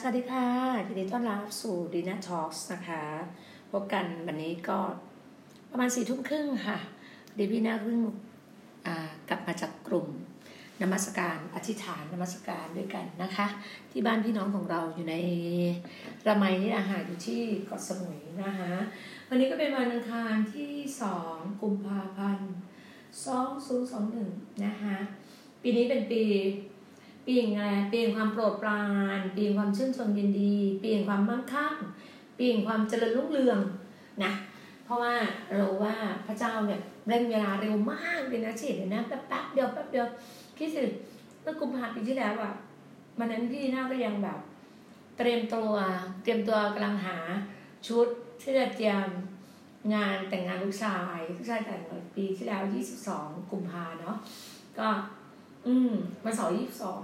สวัสดีค่ะยินดีต้อนรับสู่ดีน่าทอล์กนะคะ พบกันวันนี้ก็ประมาณสี่ทุ่มครึ่งค่ะดีพี่น่าเพิ่งกลับมาจากกลุ่มนมัสการอธิษฐานนมัสการด้วยกันนะคะ ที่บ้านพี่น้องของเราอยู่ในระไมนี่อาหารอยู่ที่เกาะสมุยนะคะวันนี้ก็เป็นวันอังคารที่สองกุมภาพันธ์สองศูนย์สองหนึ่งนะคะปีนี้เป็นปี ปีแห่งอะไรปีแห่งความโปรดปราน เปีแห่งความชื่นชมยินดี เปีแห่งความมั่งคั่ง เปีแห่งความเจริญรุ่งเรืองนะ เพราะว่าเราว่าพระเจ้าเนี่ยเร่งเวลาเร็วมากเลยนะเฉดเลยนะแป๊บเดียวแป๊บเดียวคิดสิเมื่อกุมภาพันธ์ปีที่แล้วอะวันนั้นพี่น่าก็ยังแบบ เตรียมตัวเตรียมตัวกำลังหาชุดที่จะเตรียมงานแต่งงานลูกชายลูกชายแต่งปีที่แล้วยี่สิบสองกุมภาเนาะก็ อืมวันเสาร์ยี่สิบสอง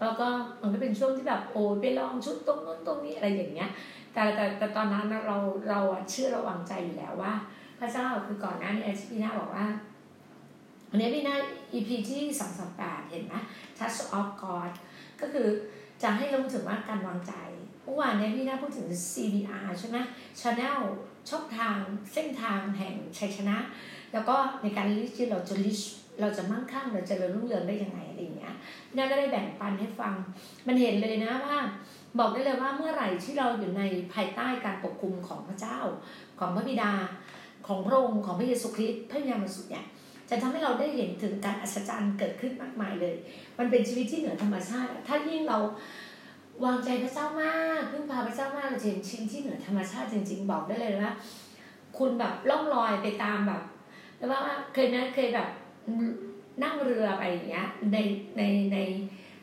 แล้วก็มันก็เป็นช่วงที่แบบโอ้ไปลองชุดตรงนู้นตรงนี้อะไรอย่างเงี้ย แต่แต่แต่ตอนนั้นเราเราเชื่อระวังใจอยู่แล้วว่า พระเจ้าคือก่อนหน้านี้ที่พี่นาบอกว่าอันนี้พี่นา EP ที่สองสามแปดเห็นไหม Touch of God ก็คือจะให้รู้ถึงว่าการวางใจเมื่อวานนี้พี่นาพูดถึง CDR ใช่ไหม Channel ช่องทางเส้นทางแห่งชัยชนะ แล้วก็ในการลิชที่เราจะลิชเราจะมั่งคั่งเราจะเริญรุ่งเรืองได้ยังไงอะไรอย่างเงี้ยพี่นาก็ได้แบ่งปันให้ฟัง มันเห็นเลยนะว่า บอกได้เลยว่าเมื่อไหร่ที่เราอยู่ในภายใต้การปกคุมของพระเจ้า ของพระบิดาของพระองค์ของพระเยซูคริสต์พระยามสุดเนี่ยจะทำให้เราได้เห็นถึงการอัศจรรย์เกิดขึ้นมากมายเลย มันเป็นชีวิตที่เหนือธรรมชาติ ถ้ายิ่งเราวางใจพระเจ้ามากพึ่งพาพระเจ้ามากเราจะเห็นชิ้นที่เหนือธรรมชาติจริง ๆ บอกได้เลยว่าคุณแบบล่องลอยไปตามแบบแล้วว่าเคยนะเคยแบบ นั่งเรือไปอย่างเงี้ยในในใน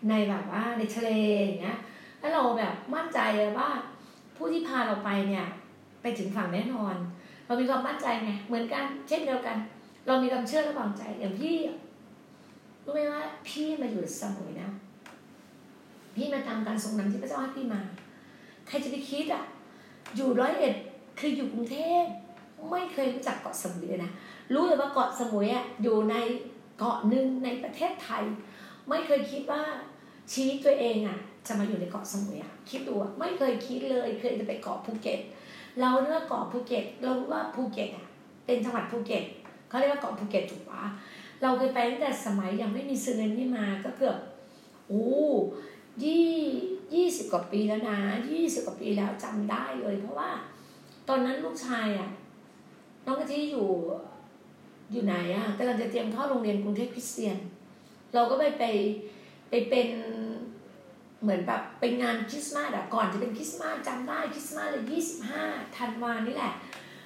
ในแบบว่าในทะเลอย่างเงี้ยแล้วเราแบบมั่นใจเลยว่า ผู้ที่พาเราไปเนี่ย ไปถึงฝั่งแน่นอน เรามีความมั่นใจไงเหมือนกัน เช่นเดียวกัน เรามีความเชื่อและวางใจอย่างพี่รู้ไหมว่าพี่มาอยู่สมุยนะพี่มาตามการทรงนำที่พระเจ้าให้พี่มา ใครจะไปคิดอะ อยู่ร้อยเอ็ดคืออยู่กรุงเทพไม่เคยรู้จักเกาะสมุยเลยนะ รู้เลยว่าเกาะสมุยอะอยู่ในเกาะหนึ่งในประเทศไทย ไม่เคยคิดว่าชีวิตตัวเองอะ จะมาอยู่ในเกาะสมุยอะคิดดูไม่เคยคิดเลยเคยจะไปเกาะภูเก็ต เราเลือกเกาะภูเก็ตเรารู้ว่าภูเก็ตอะเป็นจังหวัดภูเก็ตเขาเรียกว่าเกาะภูเก็ตถูกปะเราเคยไปตั้งแต่สมัยยังไม่มีสึนามิมาก็เกือบโอ้ยี่ยี่สิบกว่าปีแล้วนะยี่สิบกว่าปีแล้วจำได้เลย เพราะว่า ตอนนั้นลูกชายอะน้องกะทิอยู่ อยู่ไหนอะกำลังจะเตรียมเข้าโรงเรียนกรุงเทพคริสเตียน เราก็ไปไปไปเป็นเหมือนแบบเป็นงานคริสต์มาสอะก่อนจะเป็นคริสต์มาสจำได้คริสต์มาสเลยยี่สิบห้าธันวานี่แหละ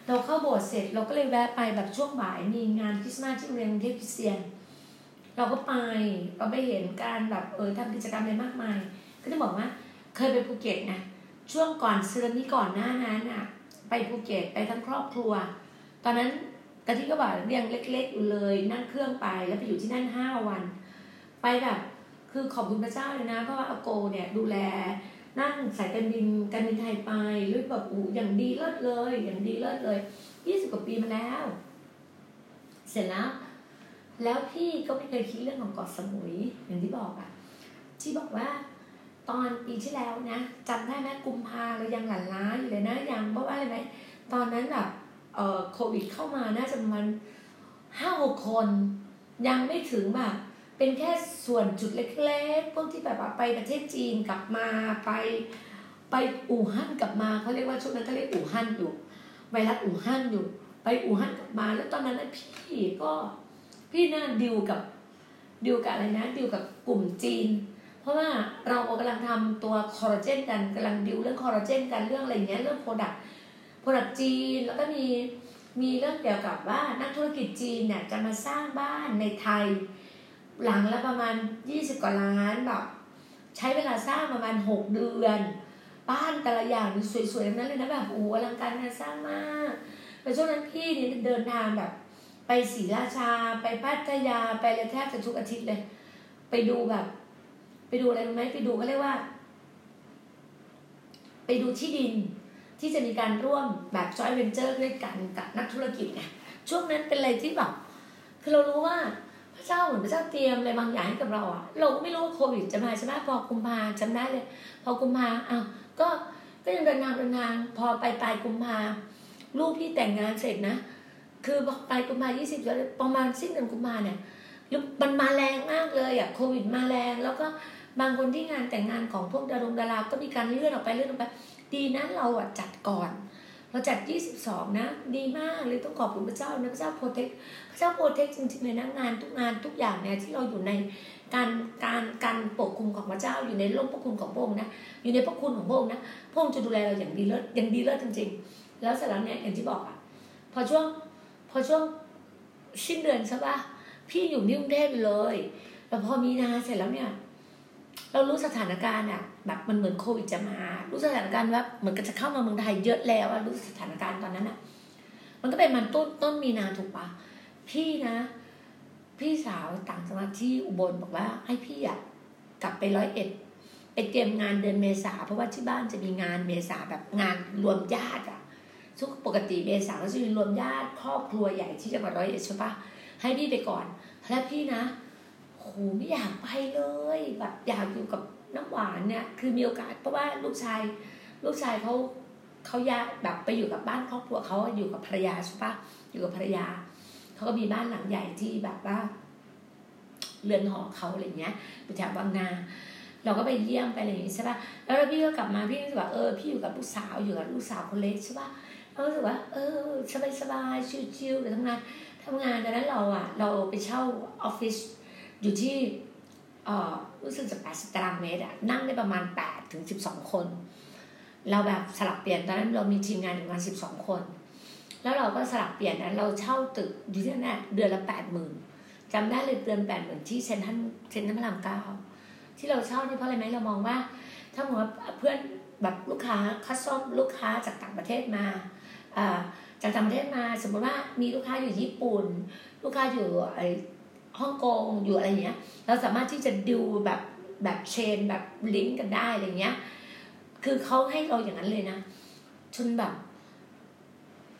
เราเข้าโบสถ์เสร็จเราก็เลยแวะไปแบบช่วงบ่ายมีงานคริสต์มาสที่โรงเรียนกรุงเทพคริสเตียน เราก็ไปเราไปเห็นการแบบเออทำกิจกรรมอะไรมากมาย ก็จะบอกว่าเคยไปภูเก็ตนะช่วงก่อนสึนามิก่อนหน้านั้นอะไปภูเก็ตไปทั้งครอบครัว ตอนนั้น กะทิก็บอกยังเล็กๆอยู่เลยนั่งเครื่องไปแล้วไปอยู่ที่นั่นห้าวัน ไปแบบคือขอบคุณพระเจ้าเลยนะ เพราะว่าอาโกเนี่ยดูแลนั่งสายการบินการบินไทยไปด้วยแบบอูอย่างดีเลิศเลย อย่างดีเลิศเลยยี่สิบกว่าปีมาแล้ว เสร็จแล้ว แล้วพี่ก็ไม่เคยคิดเรื่องของเกาะสมุยอย่างที่บอกอะที่บอกว่าตอนปีที่แล้วนะจำได้ไหมกุมภาเรายังหลั่นล้าอยู่เลยนะยังเพราะว่าอะไรไหมตอนนั้นแบบ โควิดเข้ามาน่าจะประมาณห้าหกคนยังไม่ถึงแบบเป็นแค่ส่วนจุดเล็กๆ พวกที่แบบไปประเทศจีนกลับมาไปไปอู่ฮั่นกลับมาเขาเรียกว่าช่วงนั้นเขาเรียกอู่ฮั่นอยู่ไวรัสอู่ฮั่นอยู่ ไปอู่ฮั่นกลับมา แล้วตอนนั้นพี่ก็พี่น่าดิวกับดิวกับอะไรนะดิวกับกลุ่มจีน เพราะว่าเรากำลังทำตัวคอลลาเจนกันกำลังดิวเรื่องคอลลาเจนกันเรื่องอะไรเงี้ยเรื่อง product product จีนแล้วก็มีมีเรื่องเกี่ยวกับว่านักธุรกิจจีนเนี่ยจะมาสร้างบ้านในไทย หลังละประมาณยี่สิบกว่าล้านแบบใช้เวลาสร้างประมาณหกเดือน บ้านแต่ละอย่างสวยๆนั้นเลยนะแบบโอ้อลังการงานสร้างมากในช่วงนั้นพี่นี่เดินทางแบบ ไปศรีราชา ไปพัทยาไปเลยแทบจะทุกอาทิตย์เลย ไปดูแบบ ไปดูอะไรรู้ไหมไปดูก็เรียกว่า ไปดูที่ดิน ที่จะมีการร่วมแบบจอยเวนเจอร์ด้วยกันกับนักธุรกิจไงช่วงนั้นเป็นอะไรที่แบบคือเรารู้ว่าพระเจ้าเหมือนพระเจ้าเตรียมอะไรบางอย่างให้กับเราอะเราก็ไม่รู้ว่าโควิดจะมาใช่ไหมพอกุมภาจำได้เลย พอกุมภาอ้าวก็ก็ยังเดินทางเดินทางพอไปปลายกุมภาลูกพี่แต่งงานเสร็จนะ คือปลายกุมภายี่สิบประมาณสิ้นเดือนกุมภาเนี่ยมันมาแรงมากเลยอะโควิดมาแรง แล้วก็บางคนที่งานแต่งงานของพวกดารงดาราก็มีการเลื่อนออกไปเลื่อนออกไป ดีนะเราอะจัดก่อน เราจัด 22 นะ ดีมากเลยต้องขอบคุณพระเจ้านะพระเจ้าโปรเทคพระเจ้าโปรเทคจริงๆเลยนะงานทุกงานทุกอย่างเนี่ยที่เราอยู่ในการการการปกคุมของพระเจ้าอยู่ในร่มพระคุณของพระองค์นะอยู่ในพระคุณของพระองค์นะพระองค์จะดูแลเราอย่างดีเลิศอย่างดีเลิศจริง ๆ แล้วเสร็จแล้วเนี่ยอย่างที่บอกอะพอช่วงพอช่วงสิ้นเดือนใช่ปะพี่อยู่ที่งเทพเลย แล้วพอมีนาเสร็จแล้วเนี่ย เรารู้สถานการณ์อะ แบบมันเหมือนโควิดจะมารู้สถานการณ์ว่าเหมือนกันจะเข้ามาเมืองไทยเยอะแล้วอะรู้สถานการณ์ตอนนั้นอะมันก็เป็นมันต้นต้นมีนาถูกปะพี่นะ พี่สาวต่างจังหวัดที่อุบลบอกว่า ให้พี่อะกลับไปร้อยเอ็ดไปเตรียมงานเดือนเมษาเพราะว่าที่บ้านจะมีงานเมษาแบบงานรวมญาติอะทุกปกติเมษาก็จะมีรวมญาติครอบครัวใหญ่ที่จังหวัดร้อยเอ็ดใช่ปะให้พี่ไปก่อนแล้วพี่นะโหไม่อยากไปเลยแบบอยากอยู่กับ น้ำหวานเนี่ยคือมีโอกาสเพราะว่าลูกชาย ลูกชายเขาเขาย้ายแบบไปอยู่กับบ้านครอบครัวเขาอยู่กับภรรยาใช่ปะอยู่กับภรรยาเขาก็มีบ้านหลังใหญ่ที่แบบว่าเรือนหอเขาอะไรเงี้ยอยู่แถวบางนา เราก็ไปเยี่ยมไปอะไรอย่างงี้ใช่ปะแล้วพี่ก็กลับมาพี่รู้สึกว่าเออพี่อยู่กับลูกสาวอยู่กับลูกสาวคนเล็กใช่ปะเรารู้สึกว่าเออสบายสบายชิวๆไปทำงานทำงานตอนนั้นเราอะ เราไปเช่าออฟฟิศอยู่ที่ รู้สึกจะแปดสิบตารางเมตรอะนั่งได้ประมาณแปดถึงสิบสองคน เราแบบสลับเปลี่ยนตอนนั้นเรามีทีมงานประมาณสิบสองคน แล้วเราก็สลับเปลี่ยนนะเราเช่าตึกอยู่ที่นั่นเดือนละแปดหมื่นจำได้เลยเดือนแปดหมื่นที่เซนทรัลเซนทรัลพระรามเก้าที่เราเช่านี่เพราะอะไรไหมเรามองว่า ถ้าหมือนเพื่อนแบบลูกค้าคัสซอมลูกค้าจากต่างประเทศมาจากต่างประเทศมา สมมติว่ามีลูกค้าอยู่ญี่ปุ่น ลูกค้าอยู่ไอ ฮ่องกงอยู่อะไรเงี้ยเราสามารถที่จะดูแบบแบบเชนแบบลิงก์กันได้อะไรเงี้ย คือเขาให้เราอย่างนั้นเลยนะจนแบบ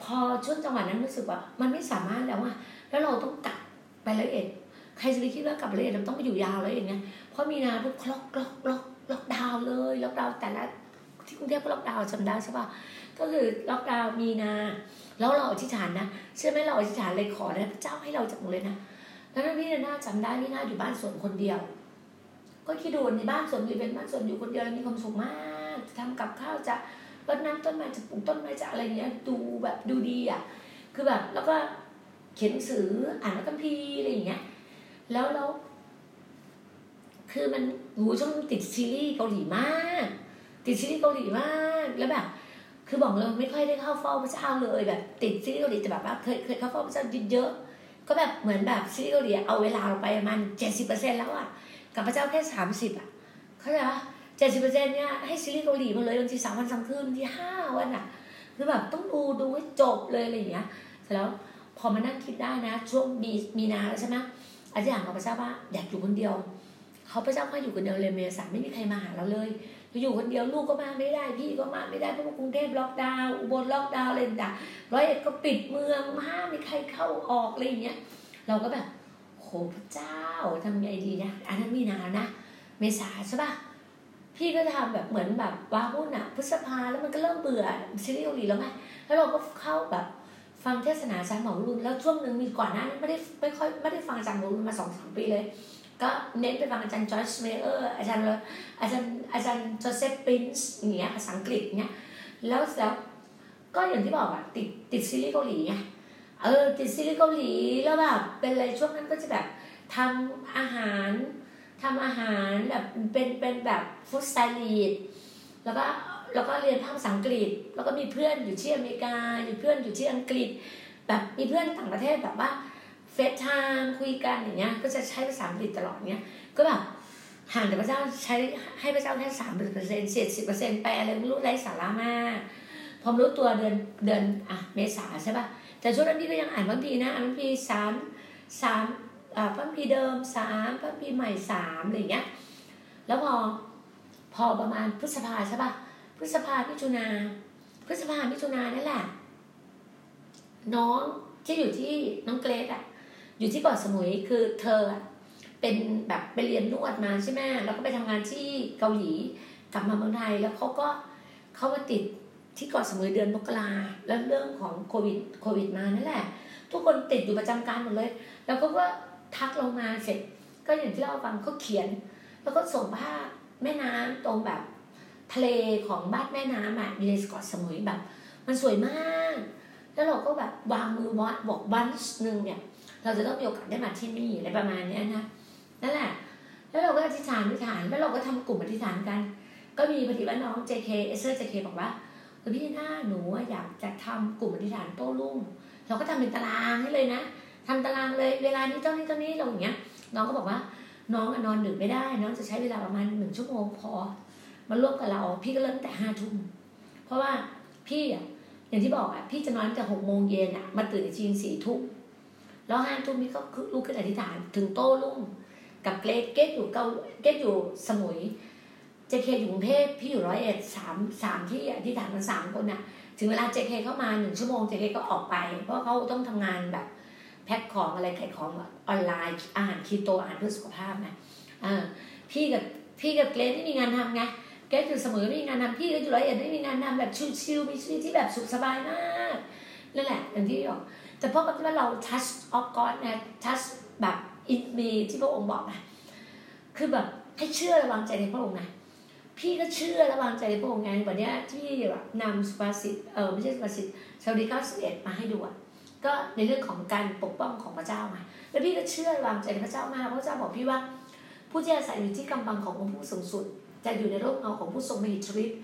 พอช่วงจังหวะนั้นรู้สึกว่า มันไม่สามารถแล้วอะแล้วเราต้องกลับไปละเอียดใครจะไปคิดว่ากลับละเอียดเราต้องไปอยู่ยาวเลยอย่างเงี้ยเพราะมีนาทุก lock lock lock lockdown เลยล็อกดาวแต่ละที่กรุงเทพก็ล็อกดาวจำได้ใช่ปะก็คือล็อกดาวมีนา แล้วเราอธิษฐานนะเชื่อไหมเราอธิษฐานเลยขอนะพระเจ้าให้เราจังเลยนะ แล้วพี่น่าจำได้พี่นาอยู่บ้านสวนคนเดียว ก็คิดดูในบ้านสวนอยู่เป็นบ้านสวนอยู่คนเดียวมีความสุขมากทำกับข้าวจะรดน้ำต้นไม้จะปลูกต้นไม้จะอะไรเงี้ยดูแบบดูดีอะ คือแบบแล้วก็เขียนหนังสืออ่านคัมภีร์อะไรอย่างเงี้ย แล้วแล้วคือมันหูช่วงติดซีรีส์เกาหลีมาก ติดซีรีส์เกาหลีมากแล้วแบบคือบอกเลยไม่ค่อยได้เข้าเฝ้าพระเจ้าเลยแบบ ติดซีรีส์เกาหลีแต่แบบว่าเคยเคยเข้าเฝ้าพระเจ้าเยอะ ก็แบบเหมือนแบบซีรีส์เกาหลีเอาเวลาไปประมาณเจ็ดสิบเปอร์เซ็นแล้วอะกับพระเจ้าแค่สามสิบอะเข้าใจปะเจ็ดสิบเปอร์เซ็นเนี่ยให้ซีรีส์เกาหลีมาเลยบางทีสามวันสามคืนบางทีห้าวันอะคือแบบต้องดูดูให้จบเลยอะไรอย่างเงี้ยเสร็จแล้วพอมานั่งคิดได้นะ ช่วงมีมีนาแล้วใช่ไหมอาจารย์กับพระเจ้าว่าอยากอยู่คนเดียวเขาพระเจ้าก็อยู่คนเดียวเลยเมษาไม่มีใครมาหาเราเลย อยู่คนเดียวลูกก็มาไม่ได้พี่ก็มาไม่ได้เพราะว่ากรุงเทพล็อกดาวน์อุบลล็อกดาวน์เลยจ้ะร้อยเอ็ดก็ปิดเมืองห้ามไม่ใครเข้าออกอะไรอย่างเงี้ยเราก็แบบโหพระเจ้าทำไงดีนะอันนั้นมีนานะเมษาใช่ปะพี่ก็ทำแบบเหมือนแบบว้าวุ่นอะพฤษภาแล้วมันก็เริ่มเบื่อซีรีส์เกาหลีแล้วไงแล้วเราก็เข้าแบบฟังเทศนาจารย์หมอรุนแล้วช่วงหนึ่งมีก่อนหน้านี้ไม่ได้ไม่ค่อยไม่ได้ฟังจารย์หมอรุนมาสองสามปีเลย ก็เน้นไปฟังอาจารย์ Joyce Meyer อาจารย์อาจารย์อาจารย์ Joseph Prince อย่างเงี้ยภาษาอังกฤษเงี้ยแล้วแล้วก็อย่างที่บอกอะติดติดซีรีส์เกาหลีไงเออติดซีรีส์เกาหลีแล้วแบบเป็นอะไรช่วงนั้นก็จะแบบทำอาหารทำอาหารแบบเป็นเป็นแบบ food stylist แล้วก็แล้วก็เรียนภาษาอังกฤษ แล้วก็มีเพื่อนอยู่ที่อเมริกามีเพื่อนอยู่ที่อังกฤษ แบบมีเพื่อนต่างประเทศแบบว่า FaceTime คุยกันอย่างเงี้ย ก็จะใช้ภาษาอังกฤษตลอดเงี้ย ก็แบบห่างจากพระเจ้าใช้ให้พระเจ้าแค่สามเปอร์เซ็นต์เจ็ดสิบเปอร์เซ็นต์แปลอะไรไม่รู้ไร้สาระมาก พอรู้ตัวเดือนเดือนอะเมษาใช่ป่ะ แต่ช่วงนั้นพี่ก็ยังอ่านพระพีนะอ่านพระพีสามสามอ่าพระพีเดิมสามพระพีใหม่สามอะไรเงี้ย แล้วพอพอประมาณพฤษภาใช่ป่ะพฤษภาพิจุนาพฤษภาพิจุนานั่นแหละ น้องที่อยู่ที่น้องเกรดอะ อยู่ที่เกาะสมุยคือเธอเป็นแบบไปเรียนนวดมาใช่ไหมแล้วก็ไปทำงานที่เกาหลีกลับมาเมืองไทยแล้วเขาก็เขามาติดที่เกาะสมุยเดือนมกราแล้วเรื่องของโควิดโควิดมานั่นแหละ ทุกคนติดอยู่ประจำการหมดเลย แล้วก็ก็ทักลงมาเสร็จ ก็อย่างที่เราฟังเขาเขียน แล้วก็ส่งภาพแม่น้ำตรงแบบทะเลของบ้านแม่น้ำอะมีในเกาะสมุยแบบ มันสวยมาก แล้วเราก็แบบวางมือวัดบอกวันหนึ่งเนี่ย เราจะต้องมีโอกาสได้มาที่นี่อะไรประมาณนี้นะนั่นแหละ แล้วเราก็อธิษฐานอธิษฐานแล้วเราก็ทำกลุ่มอธิษฐานกัน ก็มีปฏิบัติน้อง JK เอเซอร์ JK บอกว่าพี่หน้าหนูอยากจะทำกลุ่มอธิษฐานโต้รุ่งเราก็ทำเป็นตารางให้เลยนะทำตารางเลยเวลานี้เท่านี้เท่านี้เราอย่างเงี้ย น้องก็บอกว่าน้องนอนดึกไม่ได้น้องจะใช้เวลาประมาณหนึ่งชั่วโมงพอมาร่วมกับเรา พี่ก็เริ่มแต่ห้าทุ่มเพราะว่าพี่อะอย่างที่บอกอะพี่จะนอนแต่หกโมงเย็นอะมาตื่นอีกทีสี่ทุ่ม แล้วห้าทุ่มพี่ก็ลุกขึ้นอธิษฐานถึงโต้รุ่งกับเกรดเกตอยู่เกาเกตอยู่สมุยเจเคอยู่กรุงเทพพี่อยู่ร้อยเอ็ดสามสามที่อธิษฐานกันสามคนน่ะ ถึงเวลาเจเคเข้ามาหนึ่งชั่วโมงเจเคก็ออกไป เพราะเขาต้องทำงานแบบแพ็คของอะไรขายของออนไลน์อาหารคีโตอาหารเพื่อสุขภาพนะอ่าพี่กับพี่กับเกรดไม่มีงานทำไงเกรดอยู่เสมอไม่มีงานทำพี่ก็อยู่ร้อยเอ็ดไม่มีงานทำแบบชิลๆมีชีวิตที่แบบสุขสบายมากนั่นแหละอย่างที่บอก แต่พอว่าเรา touch of God นะ touch แบบอินมีที่พระองค์บอกนะคือแบบให้เชื่อระวังใจในพระองค์นะพี่ก็เชื่อระวังใจในพระองค์ไงวันนี้ที่แบบนำสุภาษิตเออไม่ใช่สุภาษิตชาวดีเก้าสิบเอ็ดมาให้ดูอะก็ในเรื่องของการปกป้องของพระเจ้ามาแล้วพี่ก็เชื่อระวังใจในพระเจ้ามากพระเจ้าบอกพี่ว่า ผู้ที่อาศัยอยู่ที่กำบังขององค์ผู้สูงสุด จะอยู่ในร่มเงาของผู้ทรงมหิทธิฤทธิ์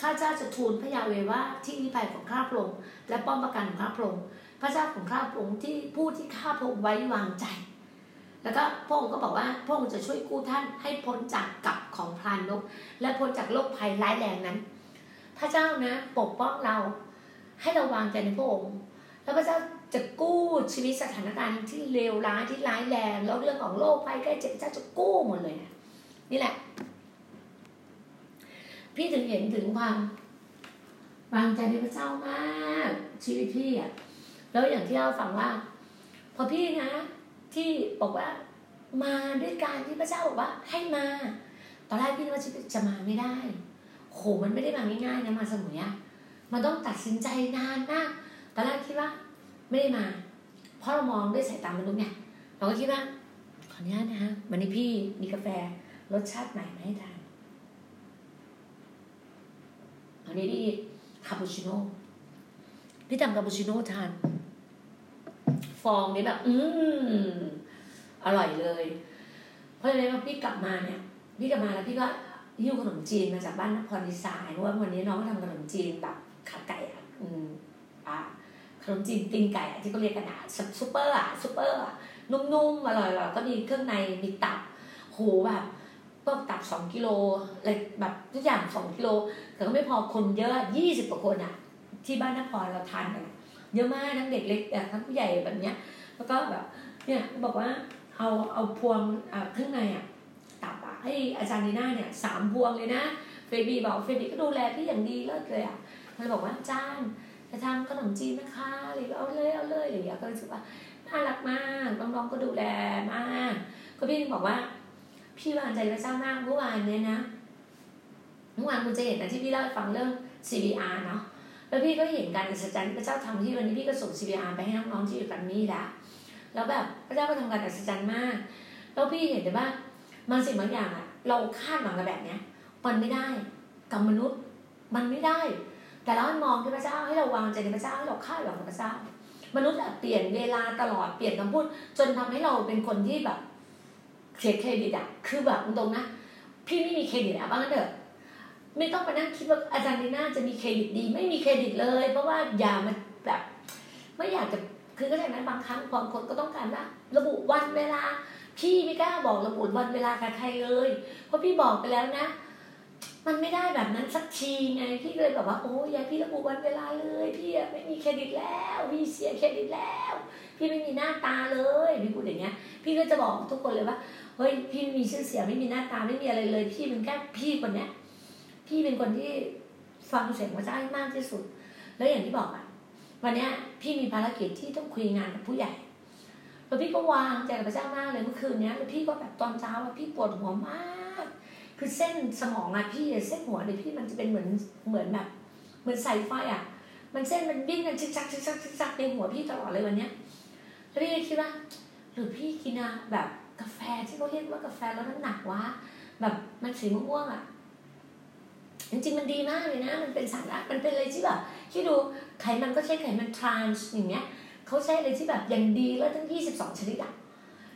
ข้าเจ้าจะทูลพระยาเวว่าที่นิพายของข้าพระองค์และป้อมประกันของข้าพระองค์ พระเจ้าของข้าพระองค์ที่ผู้ที่ข้าพระองค์ไว้วางใจ แล้วก็พระองค์ก็บอกว่าพระองค์จะช่วยกู้ท่านให้พ้นจากกับของพรานนก และพ้นจากโรคภัยร้ายแรงนั้น พระเจ้านะปกป้องเราให้เราวางใจในพระองค์ แล้วพระเจ้าจะกู้ชีวิตสถานการณ์ที่เลวร้ายที่ร้ายแรงแล้วเรื่องของโรคภัยใกล้เจ็บเจ้าจะกู้หมดเลยนะนี่แหละ พี่ถึงเห็นถึงความวางใจในพระเจ้ามากชีวิตพี่อะ แล้วอย่างที่เราฟังว่า พอพี่นะ ที่บอกว่า มาด้วยการที่พระเจ้าบอกว่าให้มา ตอนแรกพี่ว่าจะมาไม่ได้โหมันไม่ได้มาง่ายๆนะมาสมุยอะมันต้องตัดสินใจนานมากตอนแรกคิดว่า ไม่ได้มา เพราะเรามองด้วยสายตามนุษย์ไงเราก็คิดว่าขออนุญาตนะฮะวันนี้พี่มีกาแฟรสชาติใหม่มาให้ทานอันนี้พี่คาปูชิโน่ พี่ทำคาปูชิโน่ทาน ฟองนี้แบบ อืมอร่อยเลย เพราะฉะนั้นพี่กลับมาเนี่ย พี่กลับมาแล้วพี่ก็หิ้วขนมจีนมาจากบ้านนครดีไซน์เพราะว่าวันนี้น้องก็ทำขนมจีนแบบขาไก่อะอืมอ่าขนมจีนตีนไก่ที่เขาเรียกกันอะซุปเปอร์อะซุปเปอร์อะนุ่มๆอร่อยๆก็มีเครื่องในมีตับโหแบบพวกตับสองกิโลอะไรแบบทุกอย่างสองกิโลแต่ก็ไม่พอคนเยอะยี่สิบกว่าคนอะ ที่บ้านนครเราทานกันเยอะมากทั้งเด็กเล็กทั้งผู้ใหญ่แบบเนี้ย แล้วก็แบบเนี่ยบอกว่าเอาเอาพวงเครื่องในอะตับอะให้อาจารย์นีน่าเนี่ยสามพวงเลยนะเฟบีบอกเฟบีก็ดูแลพี่อย่างดีเลิศเลยอะมันบอกว่าอาจารย์จะทำขนมจีนนะคะหรือเอาเลยเอาเลยอะไรอย่างเงี้ยก็รู้สึกว่าน่ารักมากน้องๆก็ดูแลมาก ก็พี่บอกว่า พี่วางใจพระเจ้ามากเมื่อวานเนี่ยนะเมื่อวานคุณจะเห็นนะที่พี่เล่าฟังเรื่อง CBR เนาะ แล้วพี่ก็เห็นการอัศจรรย์พระเจ้าทำที่วันนี้พี่ก็ส่ง CBR ไปให้น้องๆที่อยู่กันนี่ละแล้วแบบพระเจ้าก็ทำการอัศจรรย์มาก แล้วพี่เห็นเลยว่ามันสิ่งบางอย่างอะเราคาดหวังกับแบบเนี้ยมันไม่ได้กับมนุษย์มันไม่ได้ แต่เรามองที่พระเจ้าให้เราวางใจในพระเจ้าให้เราคาดหวังกับพระเจ้ามนุษย์เปลี่ยนเวลาตลอดเปลี่ยนคำพูด จนทำให้เราเป็นคนที่แบบเสียเครดิตอะคือแบบตรงๆนะ พี่ไม่มีเครดิตอะบ้างเถอะ ไม่ต้องไปนั่งคิดว่าอาจารย์ดีน่าจะมีเครดิตดี ไม่มีเครดิตเลย เพราะว่าอย่ามันแบบไม่อยากจะคือก็ใช่ไหมบางครั้งบางคนก็ต้องการว่าระบุวันเวลา พี่ไม่กล้าบอกระบุวันเวลากับใครเลยเพราะพี่บอกไปแล้วนะ มันไม่ได้แบบนั้นสักทีไงพี่เลยแบบว่าโอ้ยายพี่ระบุวันเวลาเลย พี่ไม่มีเครดิตแล้วพี่เสียเครดิตแล้ว พี่ไม่มีหน้าตาเลยพี่พูดอย่างเงี้ย พี่ก็จะบอกทุกคนเลยว่าเฮ้ยพี่ไม่มีชื่อเสียงไม่มีหน้าตาไม่มีอะไรเลย พี่เป็นแค่พี่คนเนี้ย พี่เป็นคนที่ฟังเสียงพระเจ้ามากที่สุด แล้วอย่างที่บอกอะวันนี้พี่มีภารกิจที่ต้องคุยงานกับผู้ใหญ่แล้วพี่ก็วางใจกับพระเจ้ามากเลยเมื่อคืนนี้แล้วพี่ก็แบบตอนเช้าว่ะพี่ปวดหัวมาก คือเส้นสมองอะพี่เส้นหัวเนี่ยพี่มันจะเป็นเหมือนเหมือนแบบเหมือนสายไฟอะมันเส้นมันวิ่งกันชิกชักชิกชักชิกชักในหัวพี่ตลอดเลยวันเนี้ยแล้วพี่คิดว่า หรือพี่กินอะแบบกาแฟที่เขาเรียกว่ากาแฟลดน้ำหนักวะแบบมันสีม่วงอะ จริงๆมันดีมากเลยนะ มันเป็นสาระมันเป็นอะไรที่แบบที่ดูไขมันก็ใช้ไขมันทรานส์อย่างเงี้ยเขาใช้อะไรที่แบบอย่างดีแล้วทั้ง 22 ชนิดอะ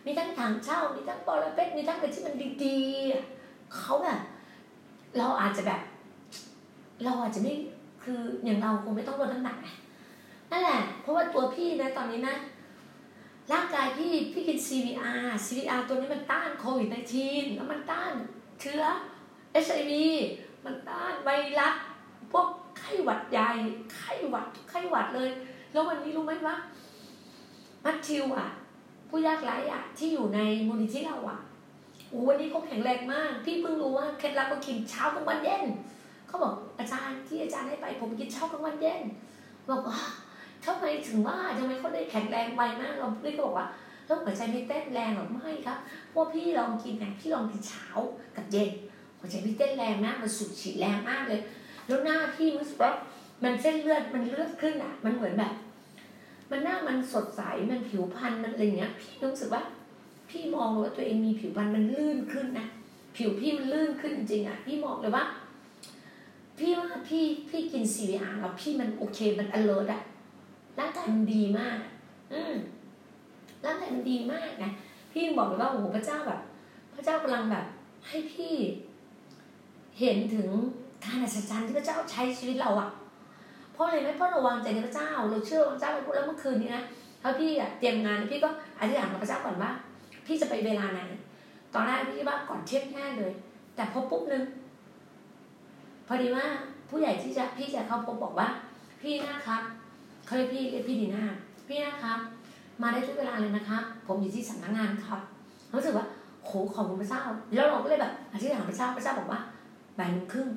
มีทั้งถังเช่า มีทั้งปอระเปชมีทั้งอะไรที่มันดีๆเขาแบบเราอาจจะแบบ เราอาจจะไม่คืออย่างเราคงไม่ต้องลดน้ำหนักนั่นแหละ เพราะว่าตัวพี่นะตอนนี้นะร่างกายพี่พี่กิน CVR CVR ตัวนี้มันต้านโควิด -19 แล้วมันต้านเชื้อ HIV มันต้านไวรัสพวกไข้หวัดใหญ่ไข้หวัดไข้หวัดเลย แล้ววันนี้รู้ไหมว่ามัทธิวอะ ผู้ยากไร้อะ ที่อยู่ในมูลนิธิเราอะโอ้วันนี้เขาแข็งแรงมาก พี่เพิ่งรู้ว่าเคล็ดลับก็กินเช้ากลางวันเย็นเขาบอกอาจารย์ที่อาจารย์ให้ไปผมกินเช้ากลางวันเย็นบอกว่าทำไมถึงว่าทำไมเขาได้แข็งแรงไวมากเราพี่ก็บอกว่าแล้วหัวใจไม่เต้นแรงหรอไม่ครับเพราะพี่ลองกินไงพี่ลองกินเช้ากับเย็น หัวใจพี่เต้นแรงมากมันสุดฉีดแรงมากเลย แล้วหน้าพี่มันแบบมันเส้นเลือดมันเลือดขึ้นอะ มันเหมือนแบบ มันหน้ามันสดใสมันผิวพรรณมันอะไรเงี้ย พี่รู้สึกว่า พี่มองว่าตัวเองมีผิวพรรณมันลื่นขึ้นนะผิวพี่มันลื่นขึ้นจริงอะ พี่มองเลยว่า พี่ว่าพี่พี่กินซีวีอาร์แล้วพี่มันโอเคมัน alert อะร่างกายมันดีมาก อืมร่างกายมันดีมากนะพี่บอกเลยว่าโอ้โหพระเจ้าแบบ พระเจ้ากำลังแบบ ให้พี่ เห็นถึงการอัศจรรย์ที่พระเจ้าใช้ชีวิตเราอะเพราะอะไรไหมเพราะเราวางใจในพระเจ้า เราเชื่อพระเจ้าแล้วเมื่อคืนนี้นะถ้าพี่อะเตรียมงานพี่ก็อธิษฐานกับพระเจ้าก่อนว่า พี่จะไปเวลาไหน ตอนแรกพี่ว่าก่อนเที่ยงแน่เลย แต่พอปุ๊บนึงพอดีว่าผู้ใหญ่ที่จะพี่จะเข้าพบบอกว่า พี่นะครับเขาเรียกพี่เรียกพี่ดีน่าพี่นะครับ มาได้ทุกเวลาเลยนะครับ ผมอยู่ที่สำนักงานครับรู้สึกว่าโหขอบคุณพระเจ้าแล้วเราก็เลยแบบอธิษฐานพระเจ้าพระเจ้าบอกว่า บ่ายโมงครึ่ง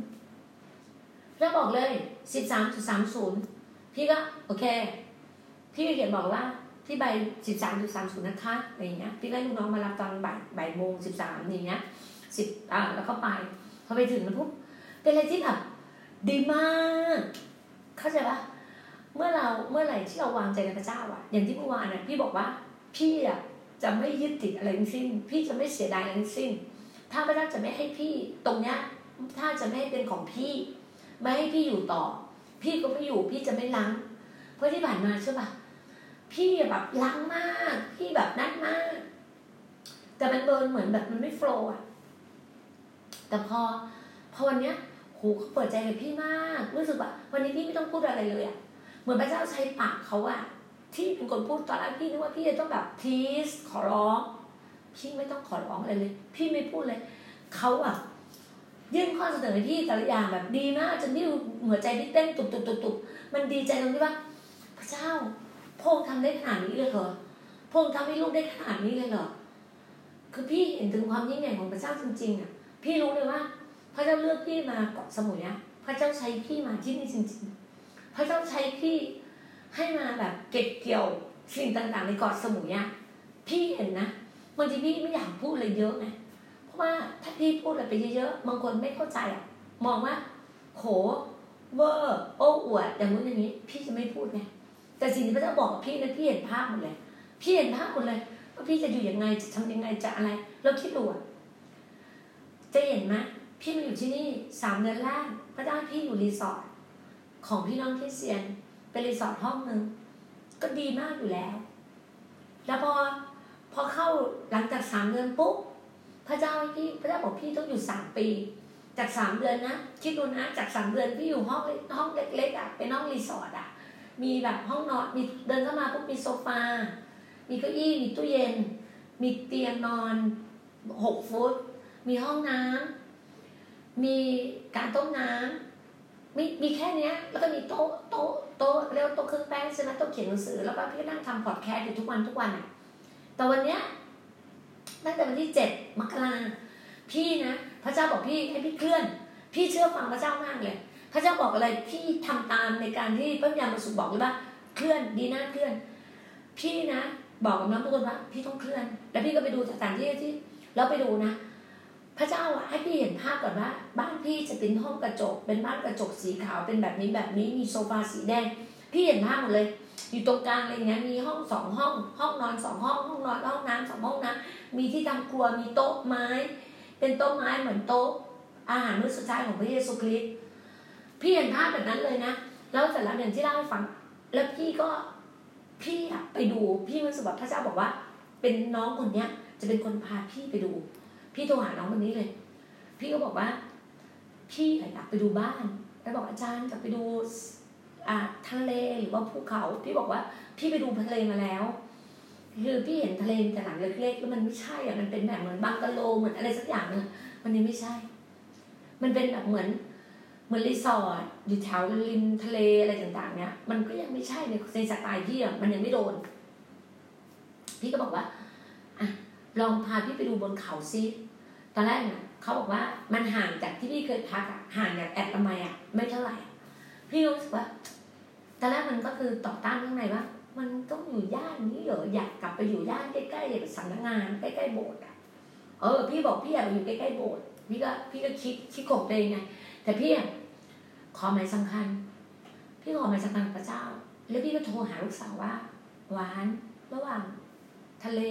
แล้วบอกเลยสิบสามจุดสามศูนย์พี่ก็โอเค พี่เขียนบอกว่าที่ใบสิบสามจุดสามศูนย์นะคะอะไรอย่างเงี้ยพี่ก็ให้ลูกน้องมารับตอนบ่ายบ่ายโมงสิบสามอย่างเงี้ยสิบอ่าแล้วก็ไปพอไปถึงแล้วปุ๊บเป็นอะไรที่แบบดีมาก เข้าใจปะเมื่อเราเมื่อไหร่ที่เราวางใจในพระเจ้าอะอย่างที่เมื่อวานน่ะพี่บอกว่าพี่อะจะไม่ยึดติดอะไรทั้งสิ้น พี่จะไม่เสียดายอะไรทั้งสิ้น ถ้าพระเจ้าจะไม่ให้พี่ตรงเนี้ย ถ้าจะไม่เป็นของพี่ไม่ให้พี่อยู่ต่อ พี่ก็ไม่อยู่พี่จะไม่ล้างเพราะที่ผ่านมาใช่ปะพี่แบบล้างมาก พี่แบบนั่นมาก แต่มันเบิร์นเหมือนแบบมันไม่โฟล์อะแต่พอพอวันเนี้ยโหเขาเปิดใจกับพี่มากรู้สึกว่าวันนี้พี่ไม่ต้องพูดอะไรเลยอะเหมือนพระเจ้าใช้ปากเขาอะที่เป็นคนพูดตอนแรกพี่นึกว่าพี่จะต้องแบบ please ขอร้อง พี่ไม่ต้องขอร้องอะไรเลย พี่ไม่พูดเลยเขาอะ ยื่นข้อเสนอที่แต่ละอย่างแบบดีมากจนที่หัวใจที่เต้นตุบตุบตุบตุบมันดีใจตรงที่ว่า พระเจ้าพงทำได้ขนาดนี้เลยเหรอพงทำให้ลูกได้ขนาดนี้เลยเหรอคือพี่เห็นถึงความยิ่งใหญ่ของพระเจ้าจริงๆอะ พี่รู้เลยว่า พระเจ้าเลือกพี่มาเกาะสมุยอะพระเจ้าใช้พี่มาที่นี่จริง ๆ พระเจ้าใช้พี่ให้มาแบบเก็บเกี่ยวสิ่งต่างๆในเกาะสมุยอะพี่เห็นนะบางทีพี่ไม่อยากพูดเลยเยอะไง เพราะว่าถ้าพี่พูดอะไรไปเยอะๆบางคนไม่เข้าใจอะมองว่า โหเวอร์โอ้อวดอย่างนู้นอย่างนี้ พี่จะไม่พูดไงแต่สิ่งที่พระเจ้าบอกพี่นะพี่เห็นภาพหมดเลย พี่เห็นภาพหมดเลยว่าพี่จะอยู่ยังไงจะทำยังไงจะอะไรแล้วคิดดูอะจะเห็นไหมพี่มาอยู่ที่นี่สามเดือนแรกพระเจ้าพี่อยู่รีสอร์ทของพี่น้องคริสเตียนเป็นรีสอร์ทห้องหนึ่งก็ดีมากอยู่แล้ว แล้วพอพอเข้าหลังจากสามเดือนปุ๊บ พระเจ้าพี่พระเจ้าบอกพี่ต้องอยู่สามปี จากสามเดือนนะคิดดูนะจากสามเดือนพี่อยู่ห้องห้องเล็กๆอะเป็นห้องรีสอร์ทอะมีแบบห้องนอนมีเดินเข้ามาปุ๊บมีโซฟา มีเก้าอี้มีตู้เย็น มีเตียงนอนหกฟุต มีห้องน้ำมีการต้มน้ำมีมีแค่เนี้ยแล้วก็มีโต๊ะโต๊ะโต๊ะเรียกว่าโต๊ะเครื่องแป้งใช่ไหมโต๊ะเขียนหนังสือแล้วก็พี่ก็นั่งทำพอดแคสต์อยู่ทุกวันทุกวันอะแต่วันเนี้ย ตั้งแต่วันที่เจ็ดมกราพี่นะพระเจ้าบอกพี่ให้พี่เคลื่อน พี่เชื่อฟังพระเจ้ามากเลยพระเจ้าบอกอะไรพี่ทำตามในการที่พระยามาสุบอกเลยว่าเคลื่อนดีนะเคลื่อน พี่นะบอกกับน้องทุกคนว่าพี่ต้องเคลื่อน แล้วพี่ก็ไปดูสถานที่ที่แล้วไปดูนะ พระเจ้าอะให้พี่เห็นภาพก่อนว่า บ้านพี่จะเป็นห้องกระจก เป็นบ้านกระจกสีขาวเป็นแบบนี้แบบนี้มีโซฟาสีแดง พี่เห็นภาพหมดเลย อยู่ตรงกลางอะไรเงี้ยมีห้องสองห้อง ห้องนอนสองห้อง ห้องนอนห้องน้ำสองห้องนะมีที่ทำครัวมีโต๊ะไม้ เป็นโต๊ะไม้เหมือนโต๊ะ อาหารมื้อสุดท้ายของพระเยซูคริสต์พี่เห็นภาพแบบนั้นเลยนะแล้วเสร็จแล้วอย่างที่เล่าให้ฟัง แล้วพี่ก็พี่อะไปดูพี่รู้สึกว่าพระเจ้าบอกว่า เป็นน้องคนเนี้ย จะเป็นคนพาพี่ไปดู พี่โทรหาน้องคนนี้เลย พี่ก็บอกว่า พี่อยากไปดูบ้าน แล้วบอกอาจารย์จะไปดู อ่าทะเลหรือว่าภูเขา พี่บอกว่า พี่ไปดูทะเลมาแล้ว คือพี่เห็นทะเลแต่หลังเล็กๆแล้วมันไม่ใช่อะมันเป็นแบบเหมือนบังกะโลเหมือนอะไรสักอย่างนึงมันยังไม่ใช่ มันเป็นแบบเหมือนเหมือนรีสอร์ทอยู่แถวริมทะเลอะไรต่างๆ เนี้ยมันก็ยังไม่ใช่ในในสไตล์พี่อะมันยังไม่โดน พี่ก็บอกว่าอะลองพาพี่ไปดูบนเขาซิตอนแรกเนี่ยเขาบอกว่ามันห่างจากที่พี่เคยพักอะห่างจากแอดทำไมอะไม่เท่าไหร่ พี่รู้สึกว่าตอนแรกมันก็คือต่อต้านข้างในว่า มันต้องอยู่ย่านนี้เหรออยากกลับไปอยู่ย่านใกล้ๆสำนักงานใกล้ๆโบสถ์อะเออ พี่บอกพี่อยากไปอยู่ใกล้ๆโบสถ์พี่ก็พี่ก็คิดคิดกบเองไงแต่พี่อะขอหมายสำคัญ พี่ขอหมายสำคัญพระเจ้า แล้วพี่ก็โทรหาลูกสาวว่าหวานระหว่างทะเล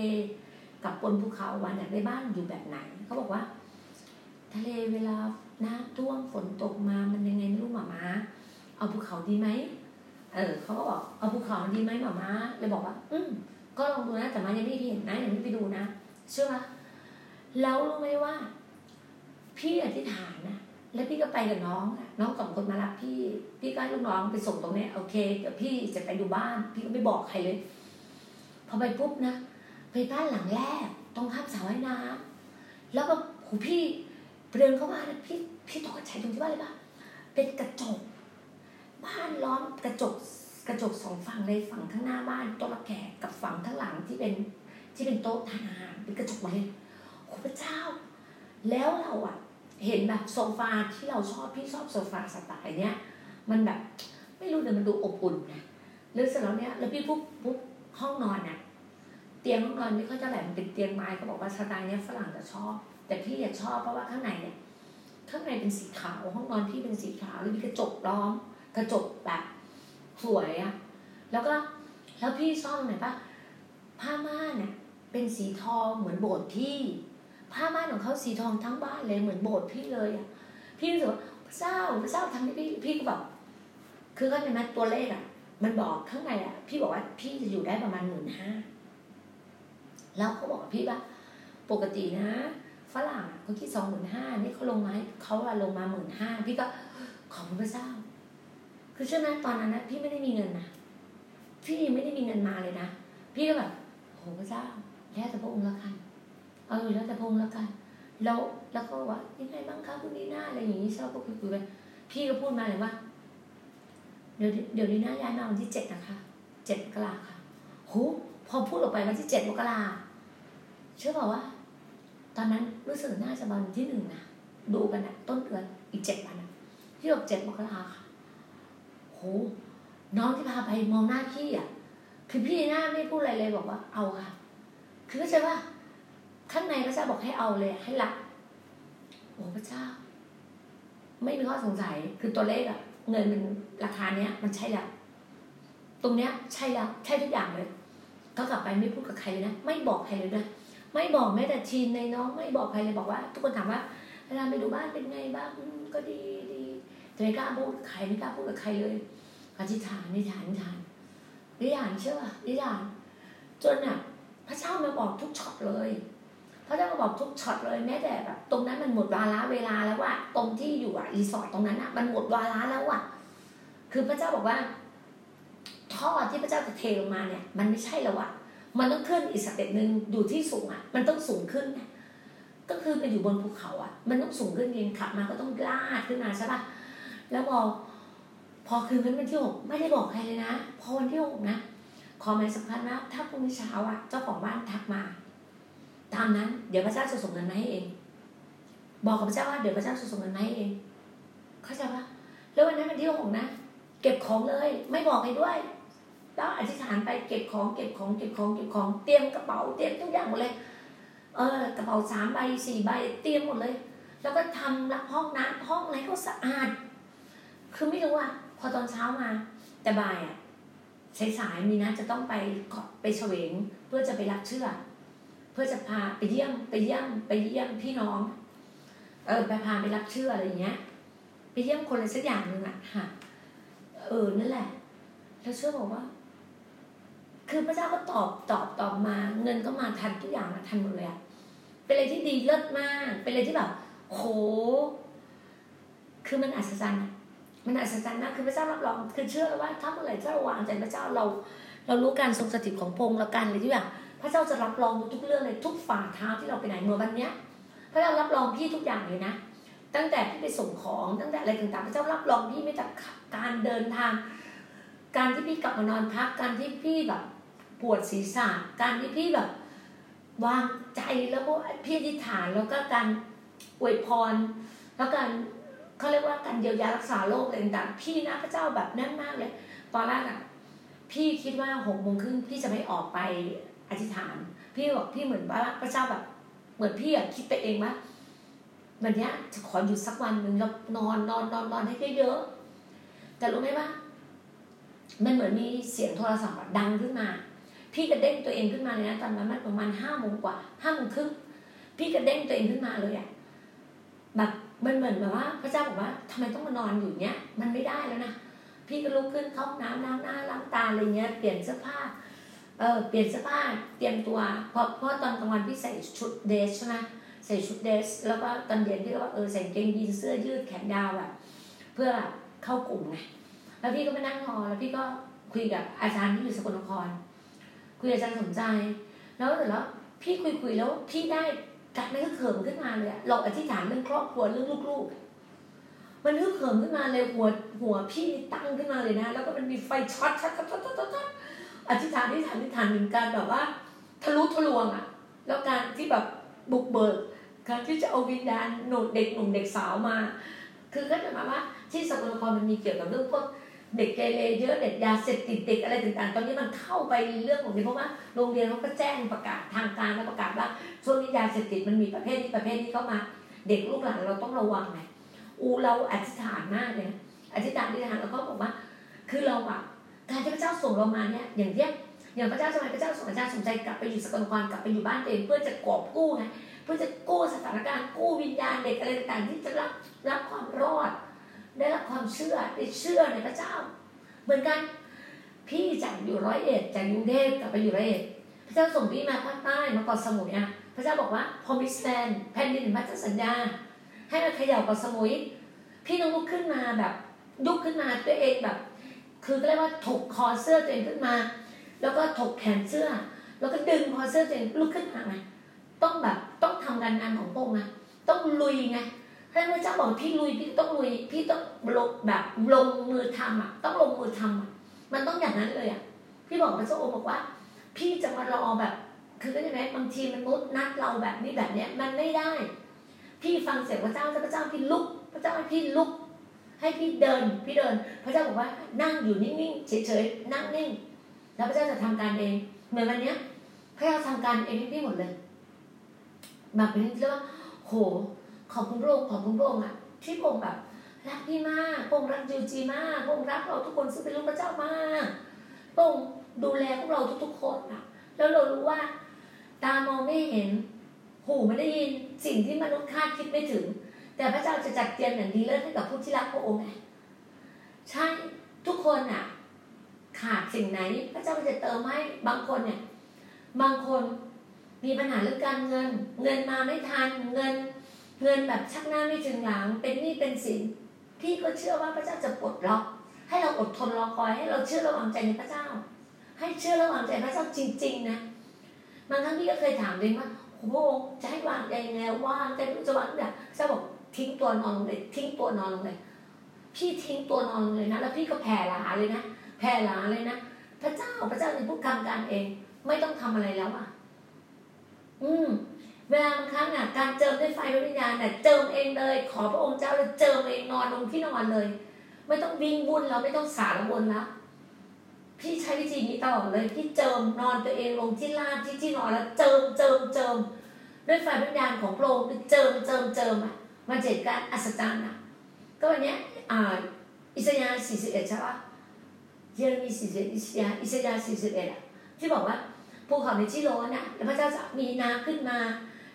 กับบนภูเขาหวานอยากได้บ้านอยู่แบบไหนเขาบอกว่า ทะเลเวลาน้ำท่วมฝนตกมามันยังไงไม่รู้หมามา เอาภูเขาดีไหมเออเขาก็บอกเอาภูเขาดีไหมหมามาเลยบอกว่า อืมก็ลองดูนะแต่มายังไม่เห็นนะยังไม่ไปดูนะเชื่อไหมแล้วรู้ไหมว่า พี่อธิษฐานนะแล้วพี่ก็ไปกับน้องน้องสองคนมารับพี่ พี่ก็ลูกน้องไปส่งตรงนี้โอเคเดี๋ยวพี่จะไปดูบ้าน พี่ก็ไม่บอกใครเลย พอไปปุ๊บนะไปบ้านหลังแรกตรงข้ามสระว่ายน้ำแล้วก็หูพี่เดินเข้ามานะพี่พี่ตกใจตรงที่ว่าอะไรบ้างเป็นกระจก บ้านล้อมกระจกกระจกสองฝั่งเลยฝั่งข้างหน้าบ้านโต๊ะรับแขกกับฝั่งข้างหลังที่เป็นที่เป็นโต๊ะทานอาหารเป็นกระจกหมดเลยโอ้พระเจ้า แล้วเราอะเห็นแบบโซฟาที่เราชอบพี่ชอบโซฟาสไตล์เนี้ยมันแบบไม่รู้เดี๋ยมันดูอบอุ่นนะแล้วเสร็จแล้วเนี้ยแล้วพี่ปุ๊บปุ๊บห้องนอนเนี่ยเตียงห้องนอนไม่ค่อยจะแหลมเป็นเตียงไม้เขาบอกว่าสไตล์เนี้ยฝรั่งจะชอบ แต่พี่อยากชอบเพราะว่าข้างในเนี่ยข้างในเป็นสีขาวห้องนอนพี่เป็นสีขาวแล้วมีกระจกล้อม กระจกแบบสวยอะแล้วก็แล้วพี่ชอบตรงไหนปะผ้าม่านเนี่ยเป็นสีทองเหมือนโบสถ์พี่ ผ้าม่านของเขาสีทองทั้งบ้านเลยเหมือนโบสถ์พี่เลยอะพี่รู้สึกว่าพระเจ้าพระเจ้าทำให้พี่พี่ก็แบบคือก็ในนั้นตัวเลขอะมันบอกข้างในอะพี่บอกว่าพี่จะอยู่ได้ประมาณหมื่นห้าแล้วเขาบอกพี่ว่าปกตินะฝรั่งเขาคิดสองหมื่นห้านี่เขาลงมาเขาลงมาหมื่นห้าพี่ก็ขอบพระเจ้า คือเชื่อไหมตอนนั้นนะพี่ไม่ได้มีเงินนะพี่ไม่ได้มีเงินมาเลยนะพี่ก็แบบโหพระเจ้าแล้วแต่พระองค์ละกันเออแล้วแต่พระองค์ละกันแล้วแล้วก็ว่ายังไงบ้างคะคุณนีน่าอะไรอย่างนี้ชอบก็คุยคุยไปพี่ก็พูดมาเลยว่าเดี๋ยวเดี๋ยวนีน่าย้ายมาวันที่เจ็ดนะคะเจ็ดมกราค่ะโหพอพูดออกไปวันที่เจ็ดมกราเชื่อเปล่าว่า ตอนนั้นรู้สึกน่าจะวันที่หนึ่งนะดูกันนะต้นเดือนอีกเจ็ดวันนะพี่บอกเจ็ดมกราค่ะ โหน้องที่พาไปมองหน้าพี่อะ คือพี่หน้าไม่พูดอะไรเลยบอกว่าเอาค่ะ คือเข้าใจว่าข้างในพระเจ้าบอกให้เอาเลยให้รับโอ้พระเจ้า ไม่มีข้อสงสัยคือตัวเลขอะเงินมันราคาเนี้ย มันใช่แล้วตรงเนี้ยใช่แล้วใช่ทุกอย่างเลยก็กลับไปไม่พูดกับใครเลยนะไม่บอกใครเลยนะไม่บอกแม้แต่ทีมในน้อง ไม่บอกใครเลยบอกว่า ทุกคนถามว่าเวลาไปดูบ้านเป็นไงบ้างก็ดีดี แต่ไม่กล้าพูดใครไม่กล้าพูดกับใครเลยอธิษฐานอธิษฐานอธิษฐานอธิษฐานเชื่ออธิษฐานจนเนี่ยพระเจ้ามาบอกทุกช็อตเลยพระเจ้ามาบอกทุกช็อตเลยแม้แต่แบบตรงนั้นมันหมดวาระเวลาแล้วว่าตรงที่อยู่อะรีสอร์ทตรงนั้นอะมันหมดวาระแล้วอะคือพระเจ้าบอกว่าท่อที่พระเจ้าจะเทลงมาเนี่ย มันไม่ใช่แล้วอะมันต้องขึ้นอีก step หนึ่งอยู่ที่สูงอะ มันต้องสูงขึ้นนะก็คือมันอยู่บนภูเขาอะ มันต้องสูงขึ้นเองขับมาก็ต้องลาดขึ้นมาใช่ปะ แล้วพอพอคืนนั้นวันที่หกไม่ได้บอกใครเลยนะพอวันที่หกนะขอหมายสำคัญนะถ้าพรุ่งนี้เช้าอะเจ้าของบ้านทักมา ตามนั้น เดี๋ยวพระเจ้าจะส่งเงินมาให้เอง บอกกับพระเจ้าว่าเดี๋ยวพระเจ้าจะส่งเงินมาให้เอง เข้าใจปะแล้ววันนั้นวันที่หกนะเก็บของเลย ไม่บอกใครด้วย แล้วอธิษฐานไปเก็บของเก็บของเก็บของเก็บของเตรียมกระเป๋าเตรียมทุกอย่างหมดเลย เออกระเป๋าสามใบสี่ใบเตรียมหมดเลย แล้วก็ทำละห้องน้ำห้องอะไรก็สะอาด คือไม่รู้อะ พอตอนเช้ามา แต่บ่ายอะสายๆมีนะจะต้องไปไปเฉวงเพื่อจะไปรับเชื่อ เพื่อจะพาไปเยี่ยมไปเยี่ยมไปเยี่ยมพี่น้อง เออไปพาไปรับเชื่ออะไรอย่างเงี้ย ไปเยี่ยมคนอะไรสักอย่างหนึ่งอะค่ะ เออนั่นแหละ แล้วเชื่อบอกว่า คือพระเจ้าก็ตอบตอบตอบมา เงินก็มาทันทุกอย่างมาทันหมดเลยอะเป็นอะไรที่ดีเลิศมาก เป็นอะไรที่แบบโห คือมันอัศจรรย์ มันอัศจรรย์มากคือพระเจ้ารับรองคือเชื่อเลยว่าถ้าเมื่อไหร่ถ้าเราวางใจพระเจ้าเรา เรารู้การทรงสถิตของพระองค์เราการอะไรที่แบบพระเจ้าจะรับรองทุกเรื่องเลยทุกฝ่าเท้าที่เราไปไหนเมื่อวันเนี้ยพระเจ้ารับรองพี่ทุกอย่างเลยนะ ตั้งแต่พี่ไปส่งของตั้งแต่อะไรต่างๆ พระเจ้ารับรองพี่ไม่แต่การเดินทาง การที่พี่กลับมานอนพักการที่พี่แบบปวดศีรษะการที่พี่แบบวางใจแล้วก็พี่อธิษฐานแล้วก็การอวยพร แล้วการ เขาเรียกว่าการเยียวยารักษาโรคอะไรต่างๆพี่นะพระเจ้าแบบแน่นมากเลย ตอนแรกอะพี่คิดว่าหกโมงครึ่งพี่จะไม่ออกไปอธิษฐาน พี่บอกพี่เหมือนว่าพระเจ้าแบบ เหมือนพี่อะคิดไปเองว่าวันนี้จะขอหยุดสักวันหนึ่งแล้วนอนนอนนอนนอนให้เยอะๆแต่รู้ไหมว่ามันเหมือนมีเสียงโทรศัพท์ดังขึ้นมา พี่กระเด้งตัวเองขึ้นมาเลยนะตอนนั้นมันประมาณห้าโมงกว่าห้าโมงครึ่งพี่กระเด้งตัวเองขึ้นมาเลยอะแบบ มันเหมือนแบบว่าพระเจ้าบอกว่าทำไมต้องมานอนอยู่เนี้ย มันไม่ได้แล้วนะพี่ก็ลุกขึ้นเข้าน้ำล้างหน้าล้างตาอะไรเงี้ยเปลี่ยนเสื้อผ้าเออเปลี่ยนเสื้อผ้าเตรียมตัวเพราะเพราะตอนกลางวันพี่ใส่ชุดเดรสใช่ไหมใส่ชุดเดรสแล้วก็ตอนเย็นพี่ก็เออใส่เกงยีนเสื้อยืดแขนยาวแบบเพื่อเข้ากลุ่มไงแล้วพี่ก็ไปนั่งรอแล้วพี่ก็คุยกับอาจารย์ที่อยู่สกลนคร คุยอาจารย์สนใจ แล้วเสร็จแล้วพี่คุยคุยแล้วพี่ได้ กัดมันก็เขิมขึ้นมาเลยเราอธิษฐานเรื่องครอบครัวเรื่องลูกๆ มันก็เขิมขึ้นมาเลยหัวหัวพี่ตั้งขึ้นมาเลยนะ แล้วก็มันมีไฟช็อตช็อตช็อตช็อตช็อตอธิษฐานอธิษฐานอธิษฐานเหมือนกันแบบว่าทะลุทะลวงอะ แล้วการที่แบบบุกเบิกการที่จะเอาวิญญาณหนุ่มเด็กหนุ่มเด็กสาวมา คือก็จะมาว่าที่สกลนครมันมีเกี่ยวกับเรื่องพวก เด็กเกเรเยอะเด็กยาเสพติดเด็กอะไรต่างๆ ตอนนี้มันเข้าไปเรื่องของนี้เพราะว่าโรงเรียนเขาก็แจ้งประกาศทางการแล้วประกาศว่าช่วงนี้ยาเสพติดมันมีประเภทนี้ประเภทนี้เข้ามา เด็กลูกหลานเราต้องระวังไงอูเราอธิษฐานมากเลยอธิษฐานอธิษฐานแล้วก็บอกว่า คือเราอะการที่พระเจ้าส่งเรามาเนี่ยอย่างเทียอย่างพระเจ้าสมัยพระเจ้าส่งอาจารย์สนใจกลับไปอยู่สกลนครกลับไปอยู่บ้านตัวเองเพื่อจะกอบกู้ไงเพื่อจะกู้สถานการณ์กู้วิญญาณเด็กอะไรต่างๆ ที่จะรับรับความรอด ได้รับความเชื่อได้เชื่อในพระเจ้า เหมือนกัน พี่จากอยู่ร้อยเอ็ดจากกรุงเทพกลับไปอยู่ร้อยเอ็ดพระเจ้าส่งพี่มาภาคใต้มาเกาะสมุยอะพระเจ้าบอกว่าพอมิสแลนแผ่นดินพันธสัญญา ให้มาเขย่าเกาะสมุย พี่ต้องลุกขึ้นมาแบบยุกขึ้นมาตัวเองแบบ คือก็เรียกว่าถกคอเสื้อตัวเองขึ้นมา แล้วก็ถกแขนเสื้อ แล้วก็ดึงคอเสื้อตัวเองลุกขึ้นมาไงต้องแบบต้องทำการงานของพระองค์ไงต้องลุยไง พระเจ้าบอกพี่ลุยพี่ต้องลุยพี่ต้องลงแบบลงมือทำอะ ต้องลงมือทำอะมันต้องอย่างนั้นเลยอะ พี่บอกพระเจ้าอบอกว่า พี่จะมารอแบบ คือก็ยังไงบางทีมันนุษนัดเราแบบนี้แบบเนี้ยมันไม่ได้ พี่ฟังเสียงพระเจ้าพระเจ้าพี่ลุก พระเจ้าให้พี่ลุก ให้พี่เดิน พี่เดิน พระเจ้าบอกว่านั่งอยู่นิ่งๆเฉยๆนั่งนิ่ง แล้วพระเจ้าจะทำการเองเหมือนวันเนี้ยพระเจ้าทำการเองให้พี่หมดเลยแบบเป็นเรียกว่าโห ขอบคุณพระองค์ขอบคุณพระองค์อะที่พระองค์แบบรักพี่มากพระองค์รักจิวจีมากพระองค์รักเราทุกคนซึ่งเป็นลูกพระเจ้ามากพระองค์ดูแลพวกเราทุกๆคนอะ แล้วเรารู้ว่า ตามองไม่เห็น หูไม่ได้ยินสิ่งที่มนุษย์คาดคิดไม่ถึง แต่พระเจ้าจะจัดเตรียมอย่างดีเลิศให้กับผู้ที่รักพระองค์ไงใช่ทุกคนอะ ขาดสิ่งไหน พระเจ้าจะเติมให้บางคนเนี่ย บางคนมีปัญหาเรื่องการเงิน เงินมาไม่ทันเงิน เงินแบบชักหน้าไม่ถึงหลัง เป็นหนี้เป็นสินพี่ก็เชื่อว่าพระเจ้าจะปลดล็อกให้เราอดทนรอคอยให้เราเชื่อระวางใจในพระเจ้า ให้เชื่อระวางใจพระเจ้าจริง ๆ นะบางครั้งพี่ก็เคยถามเองว่าโอ้โหจะให้วางใจยังไงวางใจจะวางแบบพระเจ้าบอกทิ้งตัวนอนลงเลยทิ้งตัวนอนลงเลยพี่ทิ้งตัวนอนลงเลยนะ แล้วพี่ก็แผ่ลาเลยนะแผ่ลาเลยนะพระเจ้าพระเจ้าเป็นผู้กำการเอง ไม่ต้องทำอะไรแล้วอะ อืม เวลาบางครั้งอะการเจิมด้วยไฟวิญญาณเนี่ยเจิมเองเลย ขอพระองค์เจ้าเลยเจิมเองนอนลงที่นอนเลย ไม่ต้องวิ่งวุ่นเราไม่ต้องสารวนแล้วพี่ใช้วิธีนี้ตลอดเลยพี่เจิมนอนตัวเองลงที่ลาดที่ที่นอนแล้วเจิมเจิมเจิมด้วยไฟวิญญาณของโปรงค์เจิมเจิมเจิมอะมันเจ็ดการอัศจรรย์อะก็วันนี้อ่าอิสยาห์สี่สิบเอ็ดใช่ปะเยเรมีสี่สิบอิสยาห์อิสยาห์สี่สิบเอ็ดอะที่บอกว่าภูเขาในที่ร้อนอะแล้วพระเจ้าจะมีน้ำขึ้นมา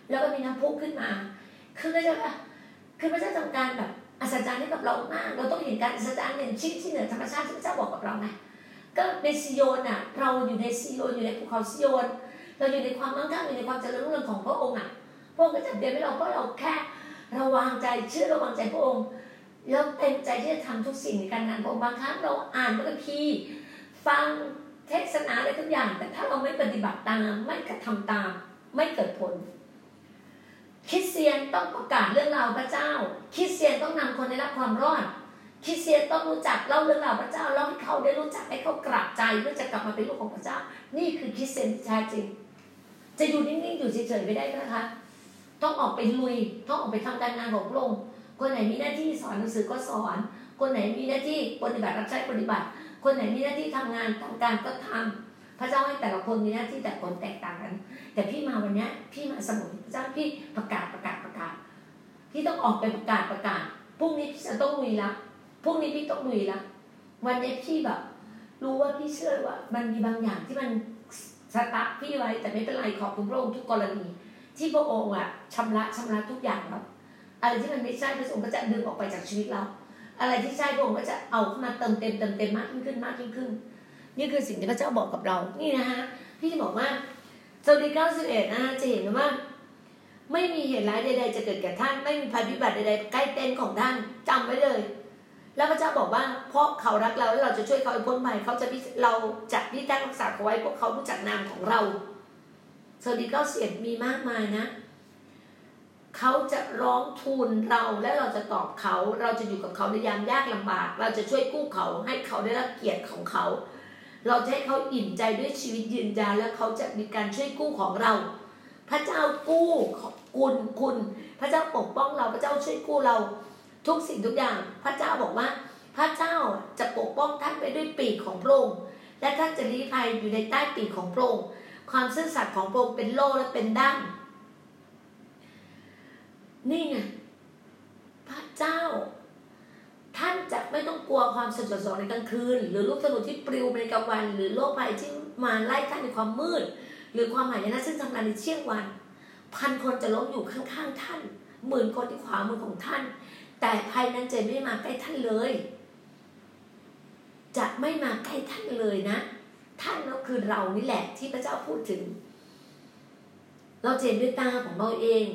แล้วก็มีน้ำพุขึ้นมา คือพระเจ้าค่ะคือพระเจ้าทำการแบบอัศจรรย์ให้กับเรามากเราต้องเห็นการอัศจรรย์เป็นชิ้นที่เหนือธรรมชาติที่พระเจ้าบอกกับเราไงก็ในซีโยนอะ เราอยู่ในซีโยนอยู่ในภูเขาซีโยน เราอยู่ในความมั่งคั่งอยู่ในความเจริญรุ่งเรืองของพระองค์อะพระองค์ก็จะเดียวให้เราเพราะเราแค่ราวางใจเชื่อราวางใจพระองค์แล้วเต็มใจที่จะทำทุกสิ่งในการงานพระองค์บางครั้งเราอ่านพระคัมภีร์ฟังเทศนาอะไรทุกอย่าง แต่ถ้าเราไม่ปฏิบัติตามไม่กระทำตาม ไม่เกิดผล คริสเตียนต้องประกาศเรื่องราวพระเจ้า คริสเตียนต้องนำคนได้รับความรอด คริสเตียนต้องรู้จักเล่าเรื่องราวพระเจ้าเล่าให้เขาได้รู้จักให้เขากลับใจเพื่อจะกลับมาเป็นลูกของพระเจ้า นี่คือคริสเตียนแท้จริง จะอยู่นิ่งๆอยู่เฉยๆไม่ได้นะคะ ต้องออกไปลุย ต้องออกไปทำการงานของพระองค์คนไหนมีหน้าที่สอนหนังสือก็สอน คนไหนมีหน้าที่ปฏิบัติรับใช้ปฏิบัติ คนไหนมีหน้าที่ทำงานทำการก็ทำ พระเจ้าให้แต่ละคนมีหน้าที่แต่คนแตกต่างกัน แต่พี่มาวันนี้พี่มาสมุนพระเจ้าพี่ประกาศประกาศประกาศพี่ต้องออกไปประกาศประกาศพรุ่งนี้พี่จะต้องลุยละพรุ่งนี้พี่ต้องลุยละวันนี้พี่แบบ รู้ว่าพี่เชื่อว่า มันมีบางอย่างที่มันสตาร์พี่ไว้แต่ไม่เป็นไรขอบคุณพระองค์ทุกกรณี ที่พระองค์อะชำระชำระทุกอย่างแล้วอะไรที่มันไม่ใช่พระองค์ก็จะดึงออกไปจากชีวิตเรา อะไรที่ใช่พระองค์ก็จะเอาเข้ามาเติมเต็มเติมเต็มมากยิ่งขึ้นมากยิ่งขึ้นน นี่คือสิ่งที่พระเจ้าบอกกับเรา นี่นะฮะพี่จะบอกว่าสวัสดีเก้าสิบเอ็ดนะจะเห็นว่า ไม่มีเหตุร้ายใด ๆ จะเกิดแก่ท่าน ไม่มีภัยพิบัติใดๆใกล้เต้นของท่านจำไว้เลย แล้วพระเจ้าบอกว่า เพราะเขารักเราแล้วเราจะช่วยเขาพ้นภัยเขาจะเราจะพิทักษ์รักษาเขาไว้พวกเขารู้จักนามของเราสวัสดีเก้าสิบเอ็ดมีมากมายนะเขาจะร้องทูลเราและเราจะตอบเขา เราจะอยู่กับเขาในยามยากลำบาก เราจะช่วยกู้เขาให้เขาได้รับเกียรติของเขา เราจะให้เขาอิ่มใจด้วยชีวิตยืนยาวและเขาจะมีการช่วยกู้ของเรา พระเจ้ากู้คุณคุณ พระเจ้าปกป้องเราพระเจ้าช่วยกู้เรา ทุกสิ่งทุกอย่าง พระเจ้าบอกว่า พระเจ้าจะปกป้องท่านไปด้วยปีกของพระองค์และท่านจะลี้ภัยอยู่ในใต้ปีกของพระองค์ความซื่อสัตย์ของพระองค์เป็นโล่และเป็นด้ามนี่ไงพระเจ้า ท่านจะไม่ต้องกลัวความสยดสองในกลางคืน หรือลูกธนูที่ปลิวในกลางวัน หรือโรคภัยที่มาไล่ท่านในความมืด หรือความหมายนะซึ่งทำงานในเชี่ยงวัน พันคนจะล้มอยู่ข้างๆท่านหมื่นคนที่ขวามือของท่าน แต่ภัยนั้นจะไม่มาใกล้ท่านเลย จะไม่มาใกล้ท่านเลยนะ ท่านก็คือเรานี่แหละที่พระเจ้าพูดถึง เราเจนด้วยตาของเราเอง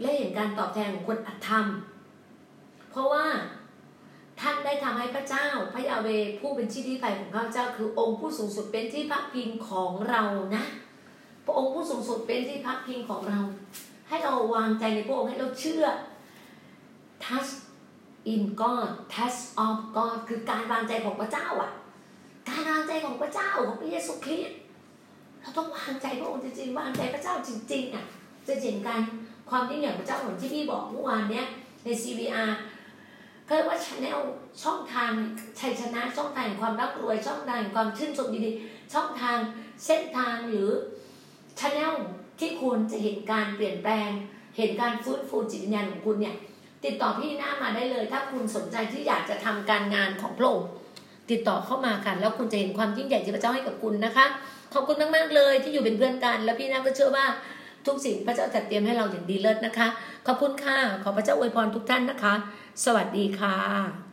และเห็นการตอบแทนของคนอัตธรรม เพราะว่า ท่านได้ทำให้พระเจ้าพระยาเวผู้เป็นที่ที่ไฟของข้าเจ้า คือองค์ผู้สูงสุดเป็นที่พักพิงของเรานะ พระองค์ผู้สูงสุดเป็นที่พักพิงของเรา ให้เราวางใจในพระองค์ให้เราเชื่อ trust in God trust of God คือการวางใจของพระเจ้าอะ การวางใจของพระเจ้าของพระเยซูคริสต์เราต้องวางใจพระองค์จริงๆวางใจพระเจ้าจริงๆอะจะเห็นการความยิ่งใหญ่พระเจ้าเหมือนที่พี่บอกเมื่อวานเนี้ยใน CVR เรียกว่าชแนลช่องทางชัยชนะช่องทางความร่ำรวยช่องทางความชื่นชมดีๆ ช่องทางเส้นทางหรือชแนลที่คุณจะเห็นการเปลี่ยนแปลง เห็นการฟื้นฟูจิตวิญญาณของคุณเนี่ยติดต่อพี่หน้ามาได้เลย ถ้าคุณสนใจที่อยากจะทำการงานของพระองค์ติดต่อเข้ามากันแล้วคุณจะเห็นความยิ่งใหญ่ที่พระเจ้าให้กับคุณนะคะ ขอบคุณมากๆเลยที่อยู่เป็นเพื่อนกัน แล้วพี่น้าก็เชื่อว่าทุกสิ่งพระเจ้าจัดเตรียมให้เราอย่างดีเลิศนะคะ ขอบคุณค่ะ ขอพระเจ้าอวยพรทุกท่านนะคะ สวัสดีค่ะ